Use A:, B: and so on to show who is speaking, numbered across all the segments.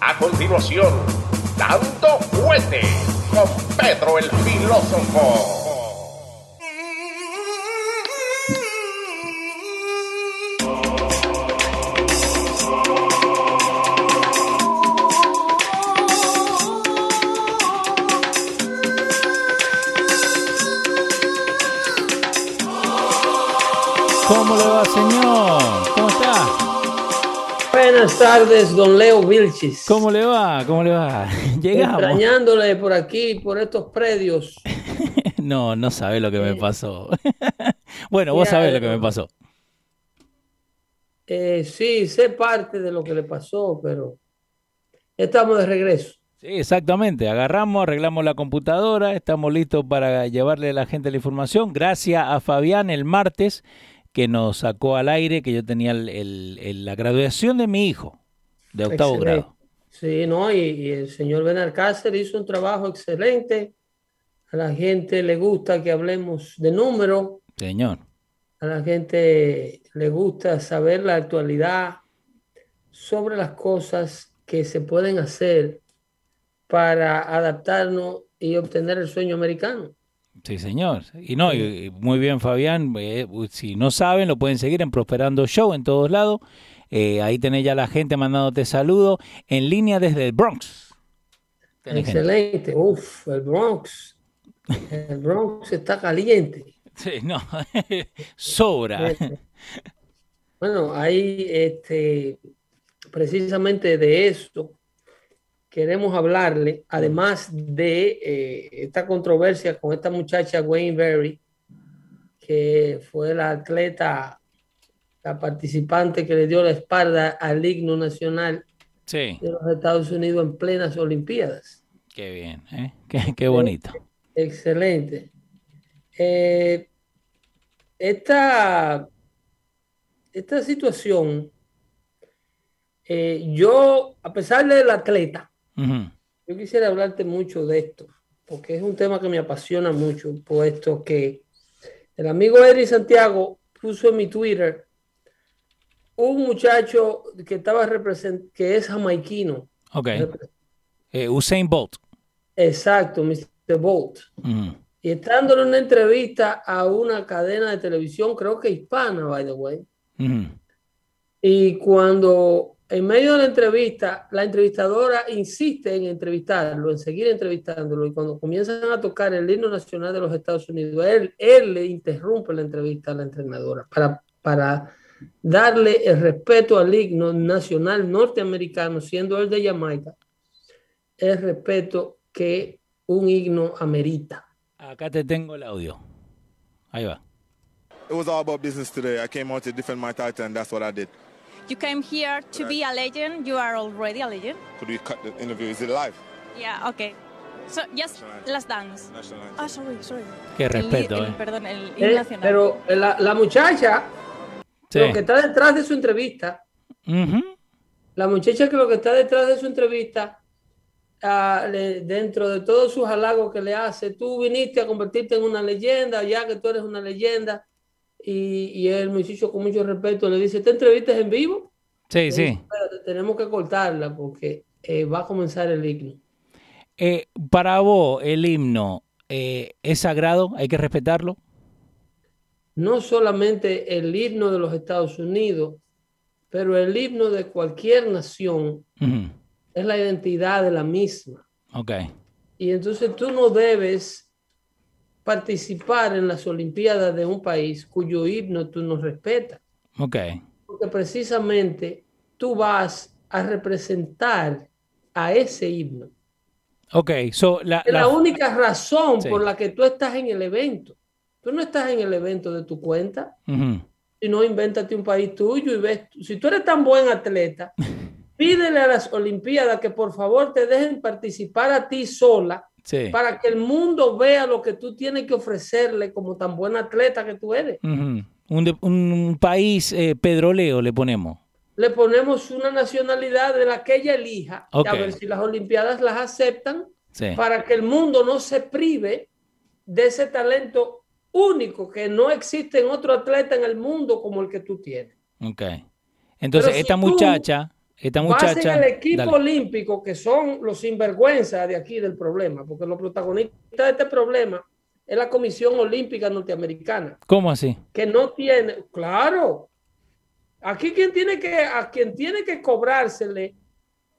A: A continuación, Dando Fuete con Pedro el Filósofo.
B: Buenas tardes, don Leo Vilchis.
C: ¿Cómo le va? ¿Cómo le va? Llegamos.
B: Extrañándole por aquí, por estos predios.
C: no, no sabe lo que me pasó. bueno, vos sabés lo que me pasó.
B: Eh, sí, sé parte de lo que le pasó, pero estamos de regreso.
C: Sí, exactamente. Agarramos, arreglamos la computadora, estamos listos para llevarle a la gente la información. Gracias a Fabián el martes que nos sacó al aire que yo tenía la graduación de mi hijo de octavo grado.
B: Sí, no, y, el señor Benalcácer hizo un trabajo excelente. A la gente le gusta que hablemos de números.
C: Señor.
B: A la gente le gusta saber la actualidad sobre las cosas que se pueden hacer para adaptarnos y obtener el sueño americano.
C: Sí, señor. Y no, muy bien, Fabián. Eh, si no saben, lo pueden seguir en Prosperando Show en todos lados. Eh, ahí tenés ya la gente mandándote saludos en línea desde el Bronx.
B: Excelente. Uf, el Bronx. El Bronx está caliente.
C: Sí, no, sobra.
B: Bueno, ahí este, precisamente de eso queremos hablarle, además de eh, esta controversia con esta muchacha Wayne Berry, que fue la atleta, la participante que le dio la espalda al himno nacional de los Estados Unidos en plenas Olimpiadas.
C: Qué bien, ¿eh? qué, bonito.
B: excelente. Eh, esta, esta situación, yo, a pesar del atleta, yo quisiera hablarte mucho de esto, porque es un tema que me apasiona mucho, puesto que el amigo Eri Santiago puso en mi Twitter un muchacho que estaba represent que es jamaiquino.
C: Ok. Eh, Usain Bolt.
B: Exacto, Mr. Bolt. Y estando en una entrevista a una cadena de televisión, creo que hispana, by the way. Y cuando en medio de la entrevista, la entrevistadora insiste en entrevistarlo, en seguir entrevistándolo, y cuando comienzan a tocar el himno nacional de los Estados Unidos, él, él le interrumpe la entrevista a la entrenadora para, para darle el respeto al himno nacional norteamericano, siendo él de Jamaica, el respeto que un himno amerita.
C: Acá te tengo el audio. Ahí va.
D: It was all about business today. I came out to defend my title and that's what I did.
E: You came here to be a legend. You are already a legend.
D: Could we cut the interview? Is it live?
E: Yeah, okay. So, just Last Dance. Ah, sorry, sorry.
C: Qué respeto,
E: el,
C: eh.
E: Perdón, el
B: eh, nacional. Pero la, la muchacha, sí. lo que está detrás de su entrevista, uh -huh. la muchacha que lo que está detrás de su entrevista, le, dentro de todos sus halagos que le hace, tú viniste a convertirte en una leyenda, ya que tú eres una leyenda, y, y el muchacho con mucho respeto le dice, ¿esta entrevista es en vivo?
C: Sí, sí.
B: Dice, tenemos que cortarla porque eh, va a comenzar el himno.
C: Eh, para vos, el himno eh, es sagrado, hay que respetarlo.
B: No solamente el himno de los Estados Unidos, pero el himno de cualquier nación uh -huh. es la identidad de la misma.
C: Ok.
B: Y entonces tú no debes participar en las Olimpiadas de un país cuyo himno tú no respetas.
C: Ok.
B: Porque precisamente tú vas a representar a ese himno.
C: Ok, so la,
B: la... la única razón sí. por la que tú estás en el evento. Tú no estás en el evento de tu cuenta, uh -huh. sino invéntate un país tuyo y ves. Si tú eres tan buen atleta, pídele a las Olimpiadas que por favor te dejen participar a ti sola
C: Sí.
B: para que el mundo vea lo que tú tienes que ofrecerle como tan buen atleta que tú eres.
C: Uh -huh. un, un, país eh, pedroleo le ponemos.
B: Le ponemos una nacionalidad de la que ella elija, okay. a ver si las Olimpiadas las aceptan,
C: sí.
B: para que el mundo no se prive de ese talento único que no existe en otro atleta en el mundo como el que tú tienes.
C: Ok. Entonces,
B: Pero
C: esta
B: si
C: muchacha esta muchacha.
B: el equipo olímpico, que son los sinvergüenza de aquí del problema, porque los protagonistas de este problema es la Comisión Olímpica Norteamericana.
C: ¿Cómo así?
B: Que no tiene, claro. Aquí quien tiene que, a quien tiene que cobrársele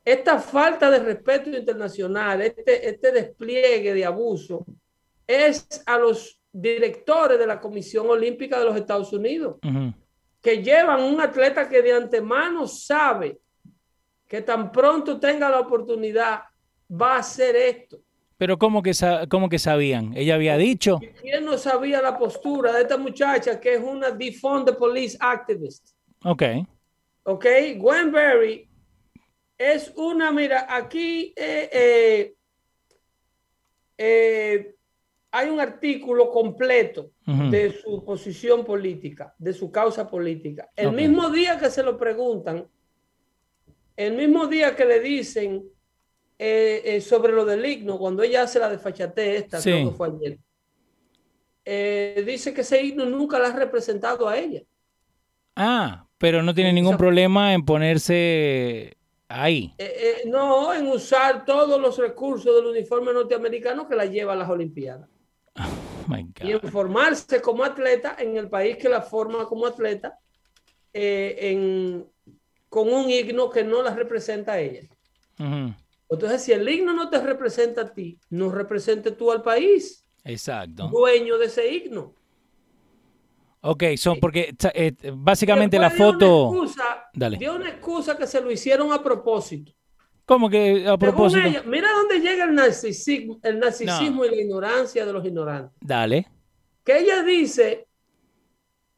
B: esta falta de respeto internacional, este, este despliegue de abuso, es a los directores de la Comisión Olímpica de los Estados Unidos, que llevan un atleta que de antemano sabe que tan pronto tenga la oportunidad va a hacer esto.
C: Pero ¿cómo que, cómo que sabían? ¿Ella había dicho?
B: ¿Quién no sabía la postura de esta muchacha que es una defund the police activist?
C: Ok.
B: Ok, Gwen Berry es una, mira, aquí eh, eh, eh, hay un artículo completo de su posición política, de su causa política. El mismo día que se lo preguntan, el mismo día que le dicen sobre lo del himno, cuando ella hace la desfachate esta, creo que fue ayer, dice que ese himno nunca la ha representado a ella.
C: Ah, pero no tiene ningún problema en ponerse Ahí.
B: Eh, eh, no, en usar todos los recursos del uniforme norteamericano que la lleva a las Olimpiadas. Oh y en formarse como atleta en el país que la forma como atleta eh, con un himno que no la representa a ella. Entonces, si el himno no te representa a ti, no represente tú al país.
C: Exacto.
B: Dueño de ese himno.
C: Ok, son porque eh, básicamente la foto.
B: Dale. Dio una excusa que se lo hicieron a propósito.
C: ¿Cómo que a propósito?
B: mira dónde llega el narcisismo, el narcisismo y la ignorancia de los ignorantes.
C: Dale.
B: Que ella dice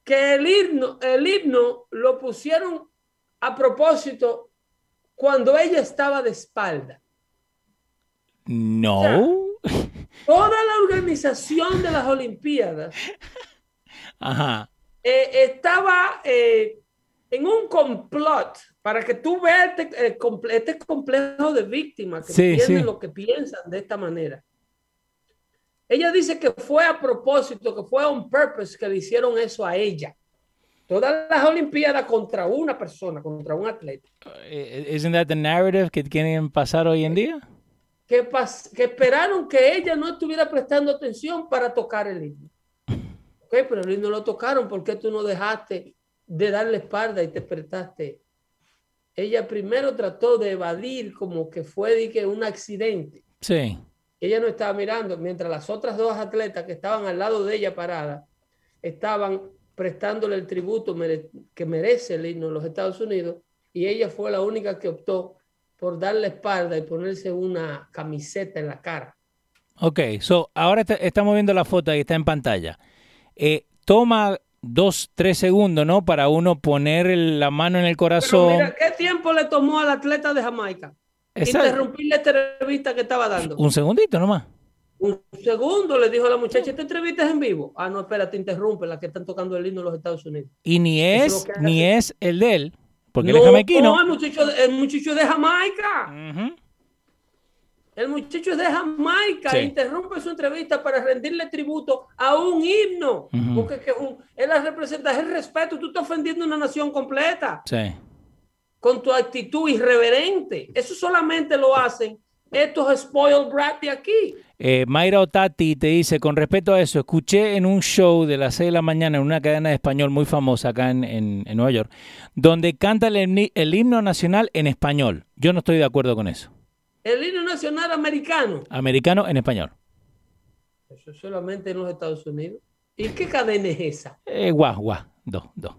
B: que el himno, el himno lo pusieron a propósito cuando ella estaba de espalda.
C: No.
B: toda la organización de las Olimpiadas
C: Ajá.
B: Eh, estaba eh, en un complot para que tú veas este, eh, este complejo de víctimas que tienen lo que piensan de esta manera. Ella dice que fue a propósito, que fue on purpose que le hicieron eso a ella. Todas las Olimpiadas contra una persona, contra un atleta.
C: ¿Isn't that the narrative que quieren pasar hoy en día?
B: Que, que esperaron que ella no estuviera prestando atención para tocar el himno pero el no lo tocaron, ¿por qué tú no dejaste de darle espalda y te prestaste? Ella primero trató de evadir como que fue que un accidente.
C: Sí.
B: Ella no estaba mirando, mientras las otras dos atletas que estaban al lado de ella parada estaban prestándole el tributo que merece el himno de los Estados Unidos y ella fue la única que optó por darle espalda y ponerse una camiseta en la cara.
C: Ok, so ahora estamos viendo la foto y está en pantalla. Eh, toma dos, tres segundos, ¿no? Para uno poner la mano en el corazón. mira,
B: ¿qué tiempo le tomó al atleta de Jamaica? Interrumpir la entrevista que estaba dando.
C: Un segundito nomás.
B: Un segundo le dijo a la muchacha, ¿esta entrevista es en vivo? Ah, no, espera, te interrumpe la que están tocando el himno de los Estados Unidos.
C: Y ni es, ni es el de él, porque él es jamaiquino.
B: No, el muchacho, el muchacho de Jamaica. El muchacho es de Jamaica interrumpe su entrevista para rendirle tributo a un himno. Porque es, que él la representa, es el respeto. Tú estás ofendiendo una nación completa.
C: Sí.
B: Con tu actitud irreverente. Eso solamente lo hacen estos spoiled brat de aquí.
C: Eh, Mayra Otati te dice, con respecto a eso, escuché en un show de las 6 de la mañana en una cadena de español muy famosa acá en, Nueva York, donde canta el himno nacional en español. Yo no estoy de acuerdo con eso.
B: El himno nacional americano.
C: Americano en español.
B: Eso solamente en los Estados Unidos. ¿Y qué cadena es esa?
C: Eh, guau, guau, dos, dos.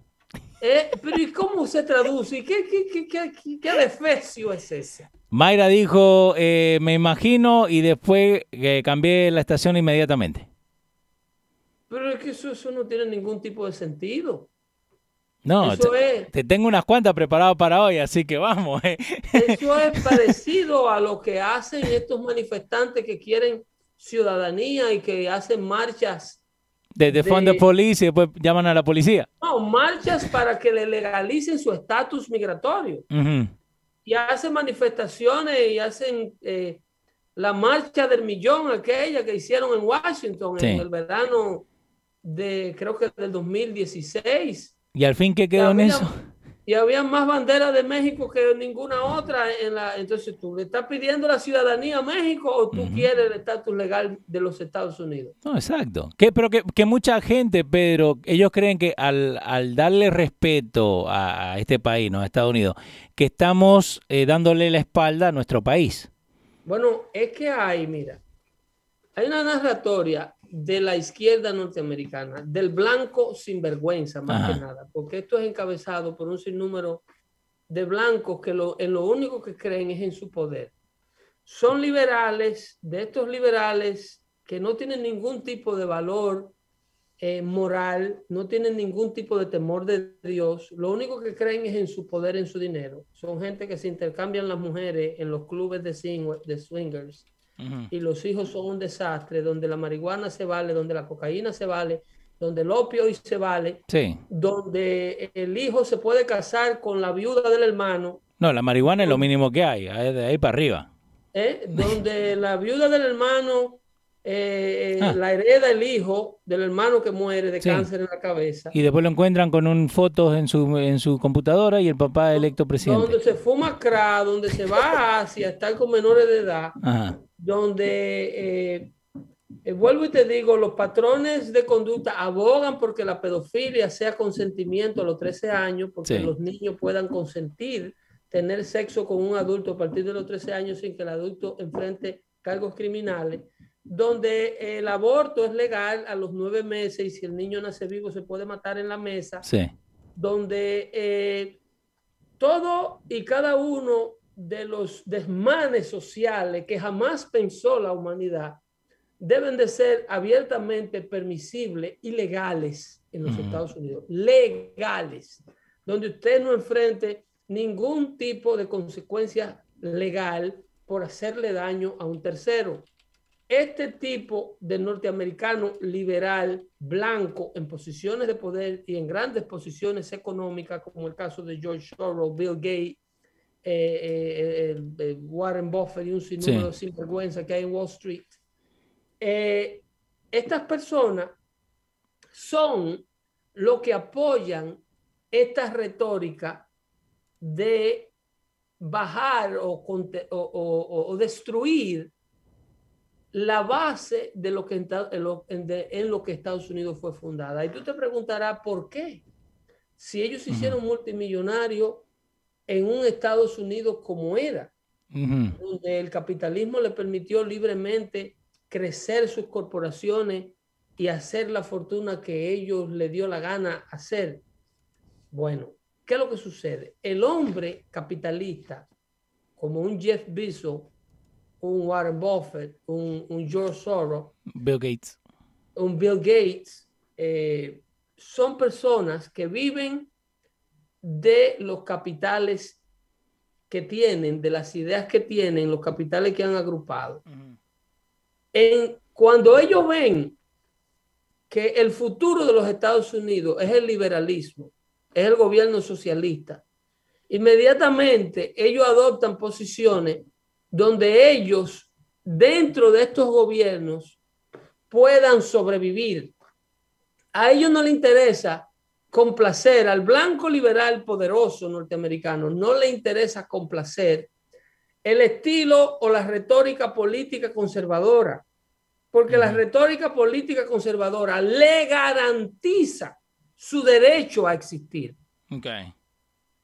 B: Eh, pero ¿y cómo se traduce? ¿Qué, qué, qué, qué, defecio es ese?
C: Mayra dijo, eh, me imagino, y después eh, cambié la estación inmediatamente.
B: Pero es que eso, eso no tiene ningún tipo de sentido.
C: No, te, tengo unas cuantas preparadas para hoy, así que vamos. Eh.
B: Eso es parecido a lo que hacen estos manifestantes que quieren ciudadanía y que hacen marchas.
C: Desde de, policía y después llaman a la policía.
B: No, marchas para que le legalicen su estatus migratorio. Y hacen manifestaciones y hacen eh, la marcha del millón, aquella que hicieron en Washington en el verano de, creo que del 2016
C: ¿Y al fin qué quedó en eso?
B: Y había más banderas de México que ninguna otra en la entonces tú le estás pidiendo la ciudadanía a México o tú quieres el estatus legal de los Estados Unidos.
C: No exacto. Que pero que, que mucha gente Pedro ellos creen que al, al darle respeto a, este país no a Estados Unidos que estamos eh, dándole la espalda a nuestro país.
B: Bueno es que hay mira hay una narratoria de la izquierda norteamericana, del blanco sin vergüenza, más que nada, porque esto es encabezado por un sinnúmero de blancos que lo, en lo único que creen es en su poder. Son liberales, de estos liberales que no tienen ningún tipo de valor eh, moral, no tienen ningún tipo de temor de Dios, lo único que creen es en su poder, en su dinero. Son gente que se intercambian las mujeres en los clubes de, de swingers y los hijos son un desastre, donde la marihuana se vale, donde la cocaína se vale, donde el opio se vale, donde el hijo se puede casar con la viuda del hermano.
C: No, la marihuana es lo mínimo que hay, de ahí para arriba.
B: ¿Eh? Donde la viuda del hermano eh, eh, ah. la hereda el hijo del hermano que muere de cáncer en la cabeza.
C: Y después lo encuentran con un fotos en su, en su computadora y el papá electo presidente.
B: Donde se fuma crack, donde se va a Asia, estar con menores de edad, donde, eh, vuelvo y te digo, los patrones de conducta abogan porque la pedofilia sea consentimiento a los 13 años, porque los niños puedan consentir tener sexo con un adulto a partir de los 13 años sin que el adulto enfrente cargos criminales donde el aborto es legal a los nueve meses y si el niño nace vivo se puede matar en la mesa,
C: sí.
B: donde eh, todo y cada uno de los desmanes sociales que jamás pensó la humanidad deben de ser abiertamente permisibles y legales en los Estados Unidos, legales, donde usted no enfrente ningún tipo de consecuencia legal por hacerle daño a un tercero. Este tipo de norteamericano liberal, blanco, en posiciones de poder y en grandes posiciones económicas, como el caso de George Soros, Bill Gates, eh, eh, eh, Warren Buffett y un sinnúmero de sinvergüenza que hay en Wall Street. estas personas son los que apoyan esta retórica de bajar o, o, o destruir la base de lo que en, lo, que Estados Unidos fue fundada. Y tú te preguntarás por qué. Si ellos se hicieron multimillonarios en un Estados Unidos como era, donde el capitalismo le permitió libremente crecer sus corporaciones y hacer la fortuna que ellos le dio la gana hacer. Bueno, ¿qué es lo que sucede? El hombre capitalista, como un Jeff Bezos, un Warren Buffett, un, George Soros,
C: Bill Gates,
B: un Bill Gates, eh, son personas que viven de los capitales que tienen, de las ideas que tienen, los capitales que han agrupado. en, cuando ellos ven que el futuro de los Estados Unidos es el liberalismo, es el gobierno socialista, inmediatamente ellos adoptan posiciones donde ellos, dentro de estos gobiernos, puedan sobrevivir. A ellos no le interesa complacer al blanco liberal poderoso norteamericano, no le interesa complacer el estilo o la retórica política conservadora, porque la retórica política conservadora le garantiza su derecho a existir.
C: Okay.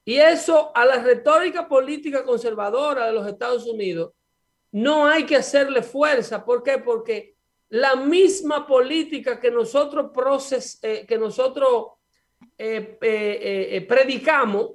B: Y eso a la retórica política conservadora de los Estados Unidos no hay que hacerle fuerza. ¿Por qué? Porque la misma política que nosotros, proces, eh, que nosotros eh, eh, predicamos,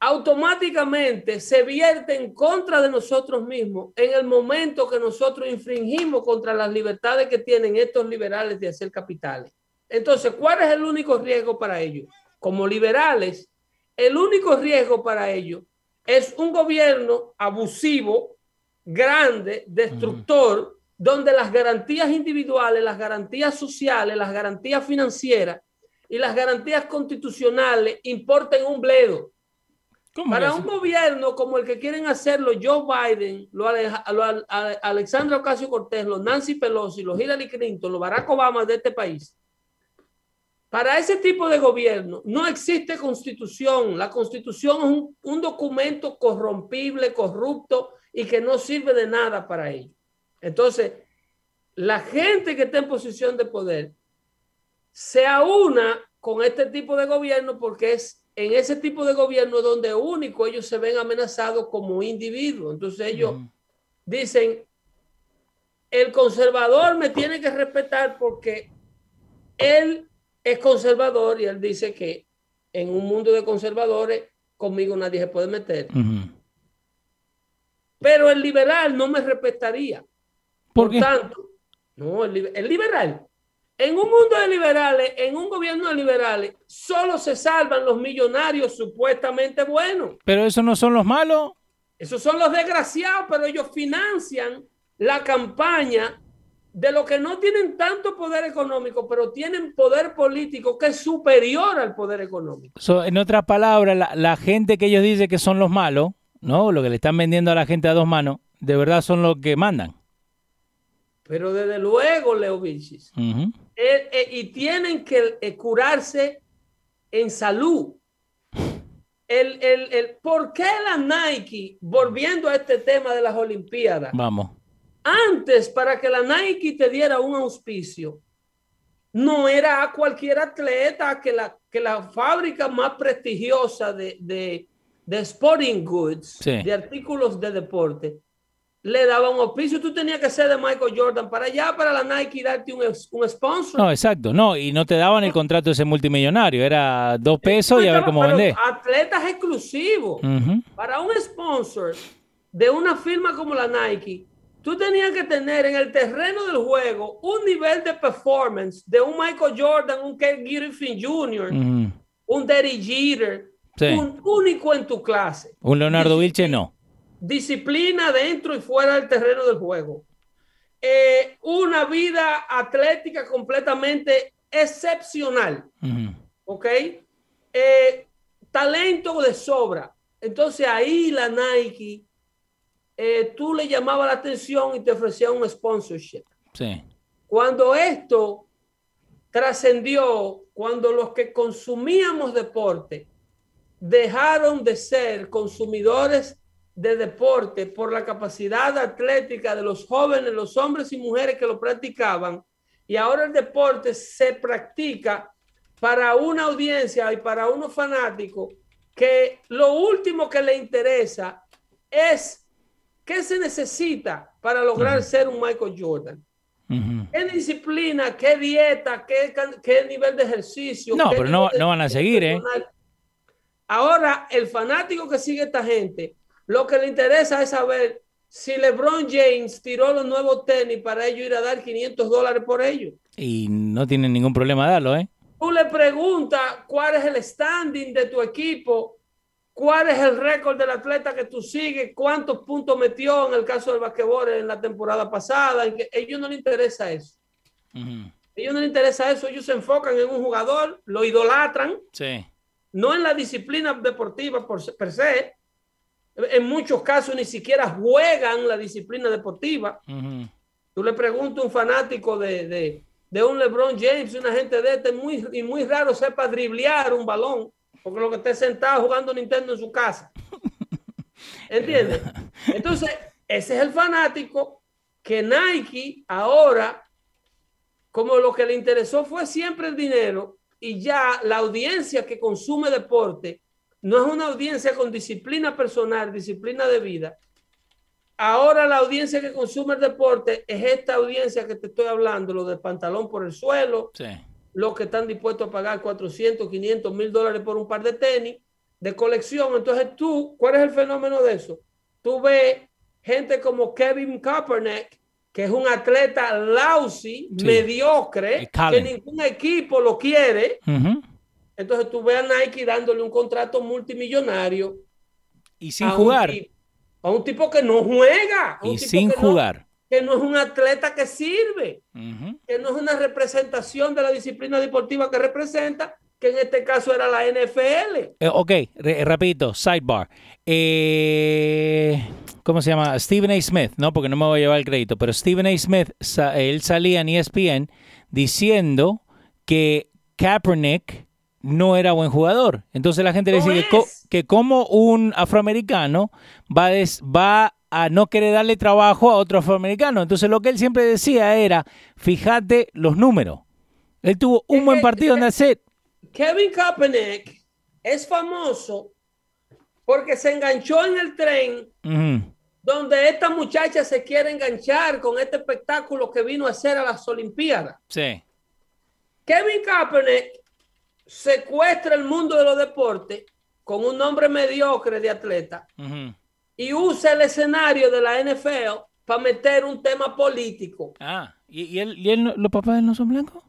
B: automáticamente se vierte en contra de nosotros mismos en el momento que nosotros infringimos contra las libertades que tienen estos liberales de hacer capitales. Entonces, ¿cuál es el único riesgo para ellos? Como liberales, el único riesgo para ellos es un gobierno abusivo, grande, destructor, donde las garantías individuales, las garantías sociales, las garantías financieras y las garantías constitucionales importen un bledo. Para un gobierno como el que quieren hacerlo Joe Biden, lo, Alexandra Ocasio Cortés, los Nancy Pelosi, los Hillary Clinton, los Barack Obama de este país, Para ese tipo de gobierno no existe constitución. La constitución es un, un documento corrompible, corrupto y que no sirve de nada para ello. Entonces, la gente que está en posición de poder se aúna con este tipo de gobierno porque es en ese tipo de gobierno donde único ellos se ven amenazados como individuos. Entonces ellos dicen, el conservador me tiene que respetar porque él es conservador y él dice que en un mundo de conservadores conmigo nadie se puede meter. Pero el liberal no me respetaría. ¿Por, tanto, no, el, liberal. En un mundo de liberales, en un gobierno de liberales, solo se salvan los millonarios supuestamente buenos.
C: Pero esos no son los malos.
B: Esos son los desgraciados, pero ellos financian la campaña de los que no tienen tanto poder económico, pero tienen poder político que es superior al poder económico.
C: en otras palabras, la, la, gente que ellos dicen que son los malos, ¿no? Lo que le están vendiendo a la gente a dos manos, de verdad son los que mandan.
B: Pero desde luego, Leo Vilchis, eh, eh, y tienen que eh, curarse en salud. El, el, el, ¿Por qué la Nike, volviendo a este tema de las Olimpiadas?
C: Vamos.
B: Antes, para que la Nike te diera un auspicio, no era a cualquier atleta que la, que la fábrica más prestigiosa de, de, de sporting goods, de artículos de deporte, le daba un auspicio. Tú tenías que ser de Michael Jordan para allá, para la Nike, darte un, un sponsor.
C: No, exacto. No, y no te daban el contrato ese multimillonario. Era dos pesos y a ver cómo.
B: Atletas exclusivos. Para un sponsor de una firma como la Nike, tú tenías que tener en el terreno del juego un nivel de performance de un Michael Jordan, un Ken Griffin Jr., un Derry Jeter, un único en tu clase.
C: Un Leonardo Vilche no
B: disciplina dentro y fuera del terreno del juego. Eh, una vida atlética completamente excepcional. ¿Ok? Eh, talento de sobra. Entonces ahí la Nike, eh, tú le llamabas la atención y te ofrecía un sponsorship.
C: Sí.
B: Cuando esto trascendió, cuando los que consumíamos deporte dejaron de ser consumidores de deporte por la capacidad atlética de los jóvenes, los hombres y mujeres que lo practicaban. Y ahora el deporte se practica para una audiencia y para unos fanáticos que lo último que le interesa es qué se necesita para lograr ser un Michael Jordan. ¿Qué disciplina, qué dieta, qué, qué nivel de ejercicio?
C: No, pero no, no van a seguir, ¿eh?
B: Ahora, el fanático que sigue esta gente lo que le interesa es saber si LeBron James tiró los nuevos tenis para ellos ir a dar 500 dólares por ellos.
C: Y no tienen ningún problema darlo, ¿eh?
B: Tú le preguntas cuál es el standing de tu equipo, cuál es el récord del atleta que tú sigues, cuántos puntos metió en el caso del basquetbol en la temporada pasada. En que ellos no les interesa eso. ellos no les interesa eso. Ellos se enfocan en un jugador, lo idolatran.
C: Sí.
B: No en la disciplina deportiva por, per se, en muchos casos ni siquiera juegan la disciplina deportiva. Tú le preguntas a un fanático de, un LeBron James, una gente de este, muy, y muy raro sepa driblear un balón, porque lo que esté sentado jugando Nintendo en su casa. ¿Entiendes? Entonces, ese es el fanático que Nike ahora, como lo que le interesó fue siempre el dinero y ya la audiencia que consume deporte no es una audiencia con disciplina personal, disciplina de vida. Ahora la audiencia que consume el deporte es esta audiencia que te estoy hablando, lo del pantalón por el suelo, los que están dispuestos a pagar 400, 500 mil dólares por un par de tenis de colección. Entonces tú, ¿cuál es el fenómeno de eso? Tú ves gente como Kevin Kaepernick, que es un atleta lousy, mediocre, que ningún equipo lo quiere. Entonces tú ves a Nike dándole un contrato multimillonario.
C: Y sin jugar.
B: a un tipo que no juega.
C: y sin jugar.
B: que no es un atleta que sirve. Que no es una representación de la disciplina deportiva que representa, que en este caso era la NFL.
C: Eh, ok, rapidito, sidebar. Eh, ¿Cómo se llama? Stephen A. Smith, ¿no? Porque no me voy a llevar el crédito, pero Stephen A. Smith, él salía en ESPN diciendo que Kaepernick no era buen jugador. Entonces la gente le dice que, como un afroamericano va, va a no querer darle trabajo a otro afroamericano. Entonces lo que él siempre decía era, fíjate los números. Él tuvo un buen partido en hacer.
B: Kevin Kaepernick es famoso porque se enganchó en el tren donde esta muchacha se quiere enganchar con este espectáculo que vino a hacer a las Olimpiadas.
C: Sí.
B: Kevin Kaepernick secuestra el mundo de los deportes con un nombre mediocre de atleta y usa el escenario de la NFL para meter un tema político.
C: Ah, ¿y, él, y él, los papás de él no son blancos?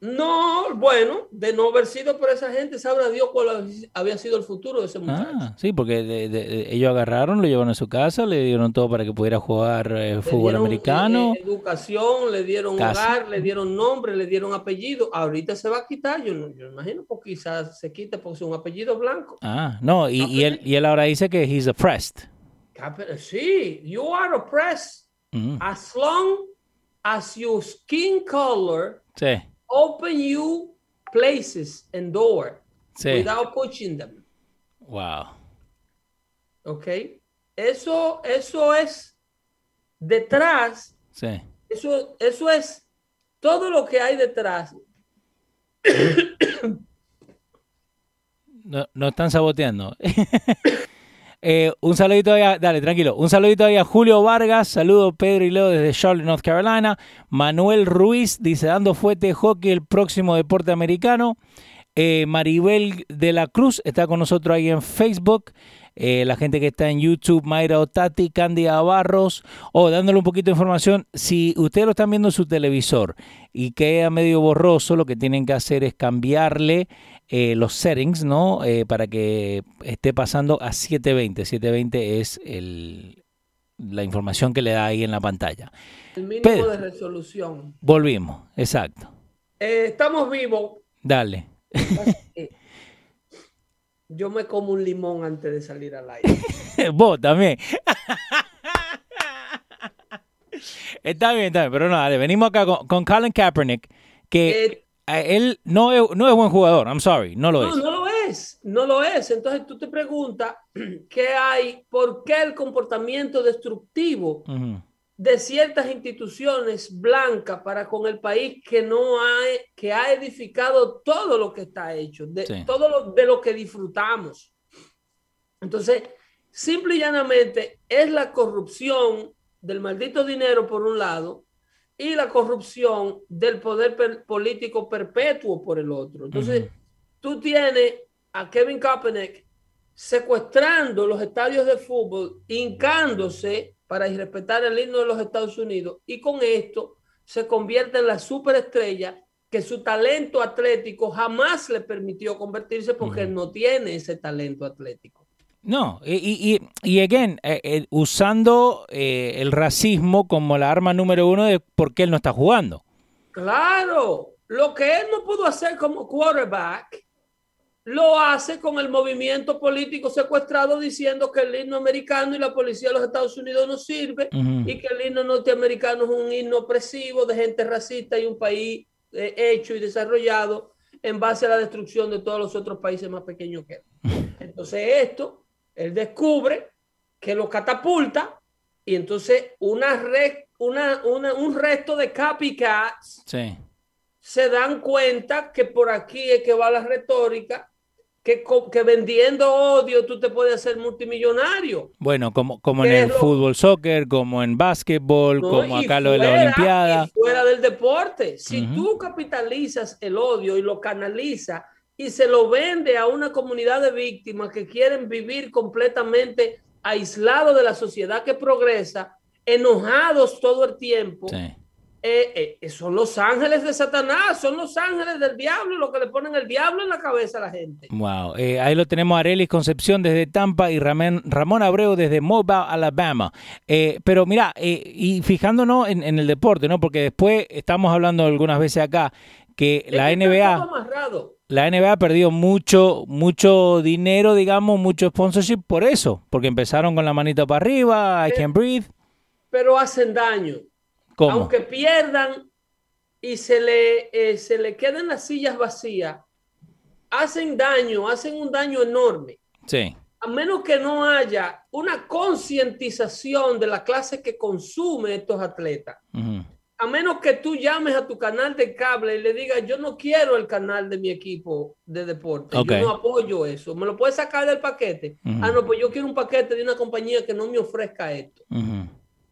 B: No, bueno, de no haber sido por esa gente, sabrá Dios cuál había sido el futuro de ese muchacho. Ah,
C: sí, porque ellos agarraron, lo llevaron a su casa, le dieron todo para que pudiera jugar eh, fútbol americano.
B: Eh, educación, le dieron hogar, le dieron nombre, le dieron apellido. Ahorita se va a quitar, yo, no, yo imagino, porque quizás se quite porque es un apellido blanco.
C: Ah, no, y, él, y él ahora dice que he's oppressed.
B: Sí, you are oppressed mm. as long as your skin color.
C: Sí
B: open you places and door without pushing them.
C: Wow.
B: Ok. Eso, eso es detrás.
C: Sí.
B: Eso, eso es todo lo que hay detrás.
C: No, no están saboteando. Eh, un saludito ahí a, dale, tranquilo. Un saludito ahí a Julio Vargas. Saludo Pedro y Leo desde Charlotte, North Carolina. Manuel Ruiz dice, dando fuerte hockey el próximo deporte americano. Eh, Maribel de la Cruz está con nosotros ahí en Facebook. Eh, la gente que está en YouTube, Mayra Otati, Cándida Barros, o oh, dándole un poquito de información, si ustedes lo están viendo en su televisor y queda medio borroso, lo que tienen que hacer es cambiarle eh, los settings, ¿no? Eh, para que esté pasando a 720. 720 es el, la información que le da ahí en la pantalla.
B: El mínimo de resolución.
C: Volvimos, exacto.
B: Eh, estamos vivos.
C: Dale.
B: Yo me como un limón antes de salir al aire.
C: Vos también. está bien, está bien, pero no, dale, venimos acá con, con Colin Kaepernick, que él no es, no es buen jugador, I'm sorry, no lo
B: es. No, lo es, no lo es. Entonces tú te preguntas qué hay, por qué el comportamiento destructivo de ciertas instituciones blancas para con el país que no ha, que ha edificado todo lo que está hecho, de, todo lo, de lo que disfrutamos. Entonces, simple y llanamente es la corrupción del maldito dinero por un lado y la corrupción del poder político perpetuo por el otro. Entonces, tú tienes a Kevin Kaepernick secuestrando los estadios de fútbol, hincándose para irrespetar el himno de los Estados Unidos y con esto se convierte en la superestrella que su talento atlético jamás le permitió convertirse porque no tiene ese talento atlético.
C: No, y, y, y again, eh, eh, usando eh, el racismo como la arma número uno de por qué él no está jugando.
B: Claro, lo que él no pudo hacer como quarterback, lo hace con el movimiento político secuestrado diciendo que el himno americano y la policía de los Estados Unidos no sirve y que el himno norteamericano es un himno opresivo de gente racista y un país hecho y desarrollado en base a la destrucción de todos los otros países más pequeños que él. Entonces esto él descubre que lo catapulta y entonces una, una, un resto de copycats se dan cuenta que por aquí es que va la retórica, que, que vendiendo odio tú te puedes hacer multimillonario.
C: Bueno, como, como en el fútbol, soccer, como en básquetbol, como acá lo de la Olimpiada.
B: Fuera del deporte. Si tú capitalizas el odio y lo canalizas y se lo vende a una comunidad de víctimas que quieren vivir completamente aislados de la sociedad que progresa, enojados todo el tiempo. Eh, eh, son los ángeles de Satanás, son los ángeles del diablo, lo que le ponen el diablo en la cabeza a la gente.
C: Wow, eh, ahí lo tenemos Arelis Concepción desde Tampa y Ramón, Ramón Abreu desde Mobile, Alabama. pero mira, y fijándonos en, en, el deporte, ¿no? Porque después estamos hablando algunas veces acá que la NBA la NBA ha perdido mucho, mucho dinero, digamos, mucho sponsorship por eso, porque empezaron con la manita para arriba, I can breathe.
B: Pero hacen daño. Aunque pierdan, y se le, eh, se le quedan las sillas vacías, hacen daño, hacen un daño enorme.
C: Sí.
B: A menos que no haya una concientización de la clase que consume estos atletas. A menos que tú llames a tu canal de cable y le digas, yo no quiero el canal de mi equipo de deporte, yo no apoyo eso, ¿me lo puedes sacar del paquete? Ah, no, pues yo quiero un paquete de una compañía que no me ofrezca esto.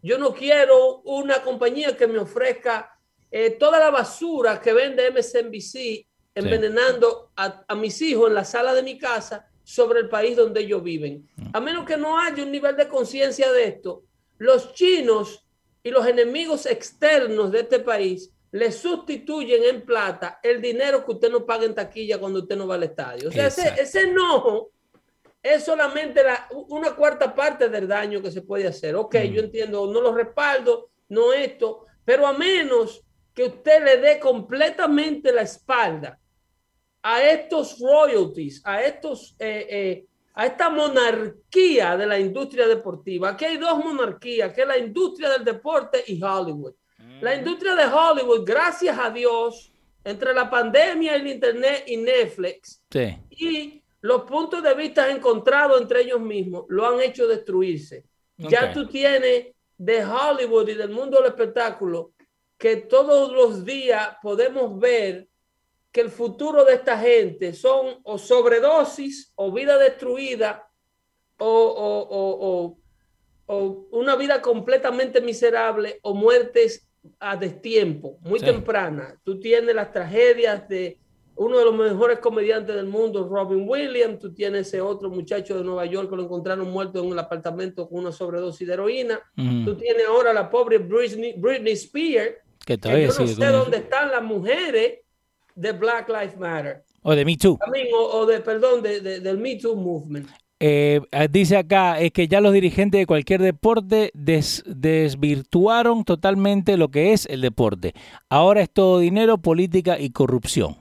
B: Yo no quiero una compañía que me ofrezca eh, toda la basura que vende MSNBC envenenando a, mis hijos en la sala de mi casa sobre el país donde ellos viven. A menos que no haya un nivel de conciencia de esto, los chinos y los enemigos externos de este país le sustituyen en plata el dinero que usted no paga en taquilla cuando usted no va al estadio. O sea, ese, enojo es solamente una cuarta parte del daño que se puede hacer. Ok, yo entiendo, no lo respaldo, no esto, pero a menos que usted le dé completamente la espalda a estos royalties, a estos, eh, eh, a esta monarquía de la industria deportiva. Aquí hay dos monarquías, que es la industria del deporte y Hollywood. La industria de Hollywood, gracias a Dios, entre la pandemia, el internet y Netflix, y los puntos de vista encontrados entre ellos mismos, lo han hecho destruirse. Ya tú tienes de Hollywood y del mundo del espectáculo que todos los días podemos ver que el futuro de esta gente son o sobredosis o vida destruida o, una vida completamente miserable o muertes a destiempo, muy temprana. Tú tienes las tragedias de uno de los mejores comediantes del mundo, Robin Williams. Tú tienes ese otro muchacho de Nueva York que lo encontraron muerto en un apartamento con una sobredosis de heroína. Tú tienes ahora la pobre Britney, Britney Spears, que yo no sé dónde están las mujeres de Black Lives Matter.
C: O de Me Too.
B: o, de, perdón, de, del Me Too Movement.
C: Eh, dice acá, es que ya los dirigentes de cualquier deporte desvirtuaron totalmente lo que es el deporte. Ahora es todo dinero, política y corrupción.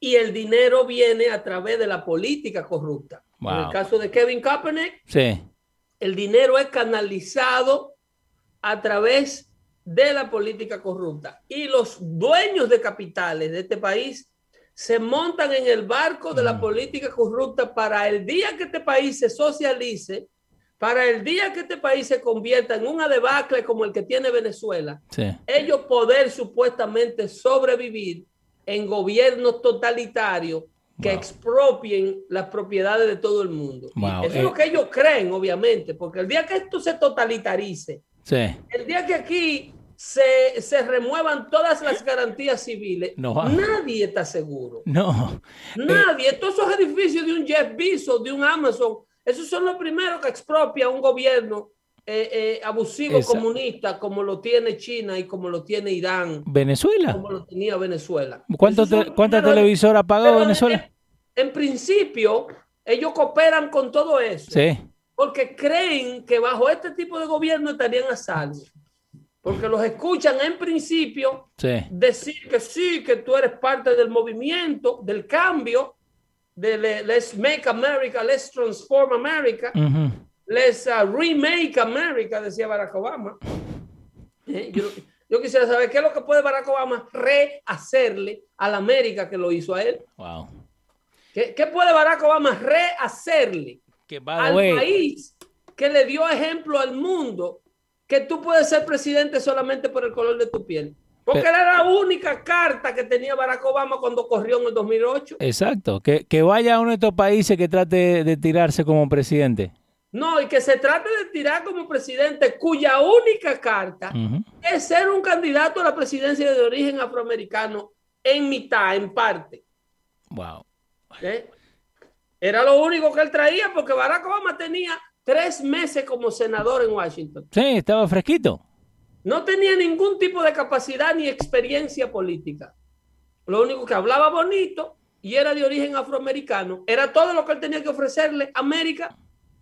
B: Y el dinero viene a través de la política corrupta. En el caso de Kevin Kaepernick,
C: sí.
B: el dinero es canalizado a través de la política corrupta. Y los dueños de capitales de este país se montan en el barco de la mm. política corrupta para el día que este país se socialice, para el día que este país se convierta en una debacle como el que tiene Venezuela, ellos poder supuestamente sobrevivir en gobiernos totalitarios que expropien las propiedades de todo el mundo. Eso es lo eh. que ellos creen, obviamente, porque el día que esto se totalitarice, el día que aquí se, se, remuevan todas las garantías civiles, nadie está seguro.
C: No.
B: Nadie. Todos esos edificios de un Jeff Bezos, de un Amazon, esos son los primeros que expropia un gobierno eh, eh, abusivo comunista como lo tiene China y como lo tiene Irán.
C: Venezuela.
B: Como lo tenía Venezuela.
C: ¿Cuántas televisoras ha pagado Venezuela?
B: En, en, principio, ellos cooperan con todo eso.
C: Sí.
B: Porque creen que bajo este tipo de gobierno estarían a salvo porque los escuchan en principio decir que sí, que tú eres parte del movimiento, del cambio, de Let's Make America, Let's Transform America, Let's uh, Remake America, decía Barack Obama. Eh, yo, quisiera saber qué es lo que puede Barack Obama rehacerle a la América que lo hizo a él.
C: Wow.
B: ¿Qué, puede Barack Obama rehacerle al país que le dio ejemplo al mundo que tú puedes ser presidente solamente por el color de tu piel. Porque era la única carta que tenía Barack Obama cuando corrió en el 2008.
C: Exacto, que, vaya a uno de estos países que trate de tirarse como presidente.
B: No, y que se trate de tirar como presidente cuya única carta es ser un candidato a la presidencia de origen afroamericano en mitad, en parte.
C: Wow.
B: ¿Eh? Era lo único que él traía porque Barack Obama tenía tres meses como senador en Washington.
C: Sí, estaba fresquito.
B: No tenía ningún tipo de capacidad ni experiencia política. Lo único que hablaba bonito y era de origen afroamericano. Era todo lo que él tenía que ofrecerle a América.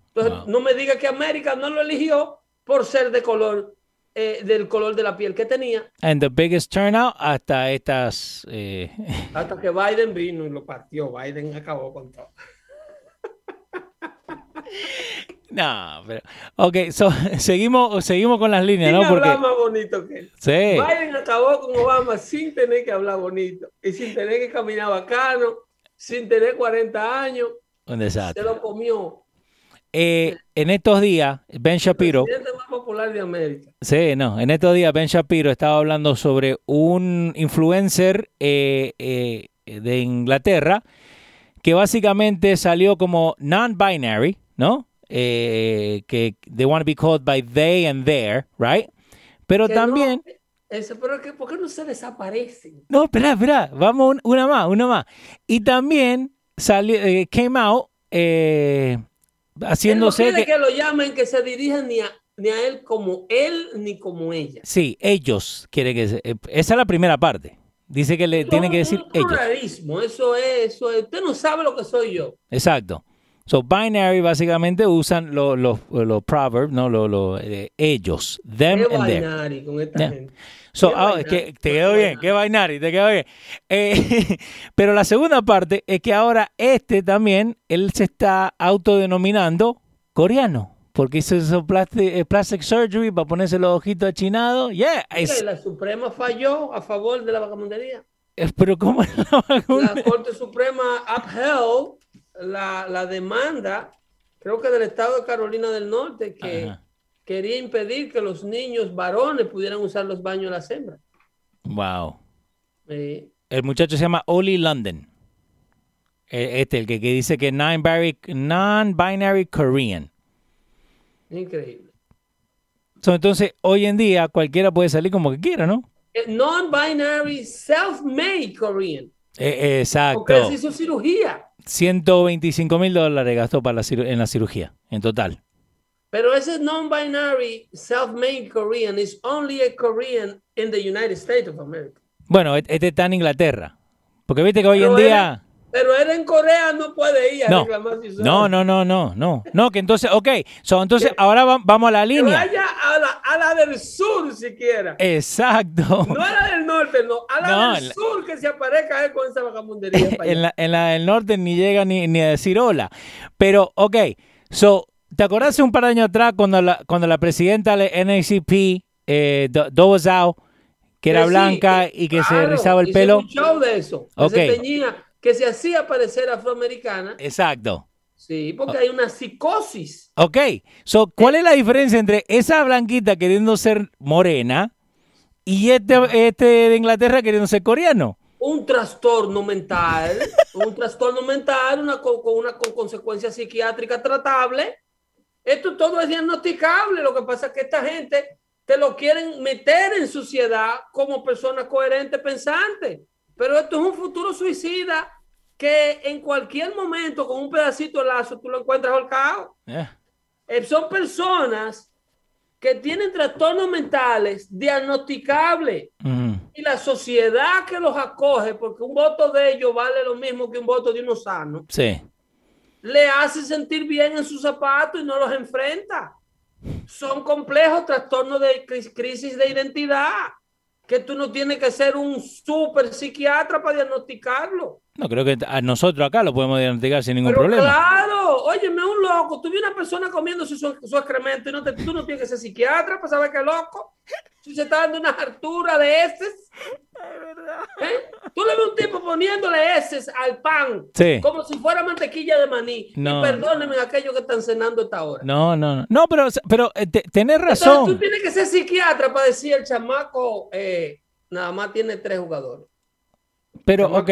B: Entonces, no me diga que América no lo eligió por ser de color, eh, del color de la piel que tenía.
C: And the biggest turnout hasta estas... Eh,
B: hasta que Biden vino y lo partió. Biden acabó con todo.
C: No, pero. Ok, so, seguimos, seguimos con las líneas, ¿no?
B: Porque. más bonito que él.
C: Sí.
B: Biden acabó con Obama sin tener que hablar bonito y sin tener que caminar bacano, sin tener 40 años.
C: Un desastre.
B: Se lo comió.
C: Eh, en estos días, Ben Shapiro.
B: El presidente más popular de América.
C: Sí, no. En estos días, Ben Shapiro estaba hablando sobre un influencer eh, eh, de Inglaterra que básicamente salió como non-binary, ¿no? Eh, que they want to be called by they and their, right? Pero también...
B: eso, pero que, ¿por qué no se desaparecen?
C: No, espera, espera, vamos una más, una más. Y también salió, eh, came out eh, haciéndose...
B: no quiere que... lo llamen, que se dirijan ni a, ni a él como él ni como ella.
C: Sí, ellos quiere que... Se, esa es la primera parte. Dice que le tiene que decir
B: un ellos. Eso es, eso es. Usted no sabe lo que soy yo.
C: Exacto. So, binary básicamente usan los los proverbs, ¿no? Los lo, eh, ellos, them
B: ¿Qué and binary con esta gente?
C: So, oh, que te quedó bien, qué binary, te quedó bien. Eh, pero la segunda parte es que ahora este también, él se está autodenominando coreano. Porque hizo eso plastic, eh, plastic surgery para ponerse los ojitos achinados. Yeah,
B: La Suprema falló a favor de la vagamundería.
C: Pero ¿cómo es
B: la La Corte Suprema upheld la, la, demanda, creo que del estado de Carolina del Norte, que quería impedir que los niños varones pudieran usar los baños de las hembras.
C: Wow. El muchacho se llama Oli London. E, este, el que, que dice que non-binary non -binary Korean.
B: Increíble.
C: entonces, hoy en día cualquiera puede salir como que quiera, ¿no?
B: Eh, non-binary self-made Korean.
C: Eh, exacto.
B: Porque se hizo cirugía.
C: 125 mil dólares gastó para la en la cirugía, en total.
B: Pero ese non-binary self-made Korean is only a Korean in the United States of America.
C: Bueno, este está en Inglaterra. Porque viste que hoy en día...
B: Pero él en Corea no puede ir a no. reclamar
C: si No, no, no, no, no. No, que entonces, ok. So, entonces ahora vamos a la línea.
B: Que vaya a la, a la, del sur siquiera.
C: Exacto.
B: No a la del norte, no. A la del sur que se aparezca él con esa vagabundería.
C: en, la, en la del norte ni llega ni, ni a decir hola. Pero, ok. So, ¿te acordás un par de años atrás cuando la, cuando la presidenta del NACP, eh, Do Zhao, que era blanca y que se rizaba el pelo?
B: Un show de eso. Okay. Se teñía que se hacía parecer afroamericana.
C: Exacto.
B: Sí, porque hay una psicosis.
C: Ok, so, ¿cuál es la diferencia entre esa blanquita queriendo ser morena y este, este de Inglaterra queriendo ser coreano?
B: Un trastorno mental, un trastorno mental una, con, una con consecuencia psiquiátrica tratable. Esto todo es diagnosticable. Lo que pasa es que esta gente te lo quieren meter en sociedad como persona coherente pensante. Pero esto es un futuro suicida que en cualquier momento con un pedacito de lazo tú lo encuentras holcado. Eh, son personas que tienen trastornos mentales diagnosticables y la sociedad que los acoge, porque un voto de ellos vale lo mismo que un voto de unos sanos,
C: sí.
B: le hace sentir bien en sus zapatos y no los enfrenta. Son complejos trastornos de crisis de identidad que tú no tienes que ser un super psiquiatra para diagnosticarlo.
C: No, creo que a nosotros acá lo podemos diagnosticar sin ningún problema.
B: Claro, óyeme, un loco, tú una persona comiendo su, su excremento y no te, tú no tienes que ser psiquiatra para saber que es loco. Si se está dando una hartura de heces. Es verdad. ¿Eh? Tú le ves un tipo poniéndole heces al pan como si fuera mantequilla de maní. No. Y perdónenme aquellos que están cenando esta hora.
C: No, no, no. No, pero, pero eh, tenés razón.
B: tú tienes que ser psiquiatra para decir el chamaco eh, nada más tiene tres jugadores.
C: Pero, ok.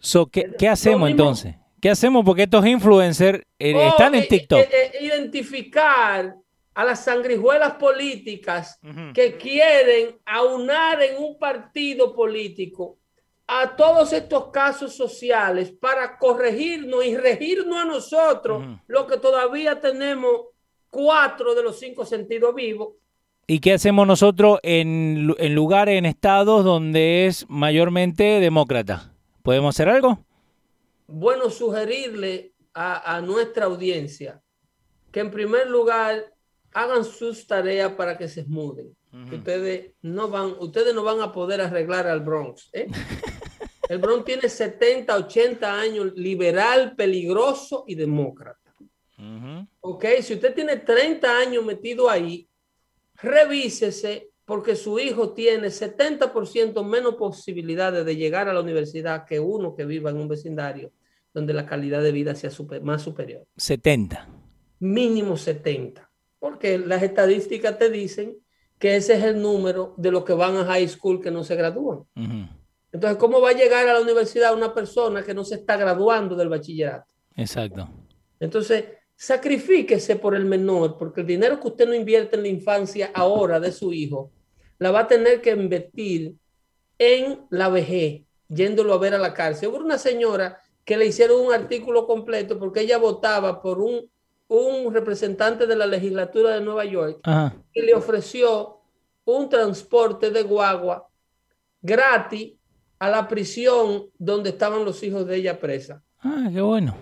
C: So, ¿qué, hacemos entonces? ¿Qué hacemos? Porque estos influencers eh, oh, están en eh, TikTok.
B: Eh, identificar a las sangrijuelas políticas que quieren aunar en un partido político a todos estos casos sociales para corregirnos y regirnos a nosotros, lo que todavía tenemos cuatro de los cinco sentidos vivos,
C: ¿Y qué hacemos nosotros en, en lugares, en estados donde es mayormente demócrata? ¿Podemos hacer algo?
B: Bueno, sugerirle a, nuestra audiencia que en primer lugar hagan sus tareas para que se muden. Ustedes no van, ustedes no van a poder arreglar al Bronx. ¿eh? El Bronx tiene 70, 80 años, liberal, peligroso y demócrata. Ok, si usted tiene 30 años metido ahí, revísese porque su hijo tiene 70% menos posibilidades de llegar a la universidad que uno que viva en un vecindario donde la calidad de vida sea más superior.
C: 70.
B: Mínimo 70. Porque las estadísticas te dicen que ese es el número de los que van a high school que no se gradúan. Entonces, ¿cómo va a llegar a la universidad una persona que no se está graduando del bachillerato?
C: Exacto.
B: Entonces, sacrifíquese por el menor, porque el dinero que usted no invierte en la infancia ahora de su hijo, la va a tener que invertir en la vejez, yéndolo a ver a la cárcel. Hubo una señora que le hicieron un artículo completo porque ella votaba por un, un representante de la legislatura de Nueva York y le ofreció un transporte de guagua gratis a la prisión donde estaban los hijos de ella presa.
C: Ah, qué bueno.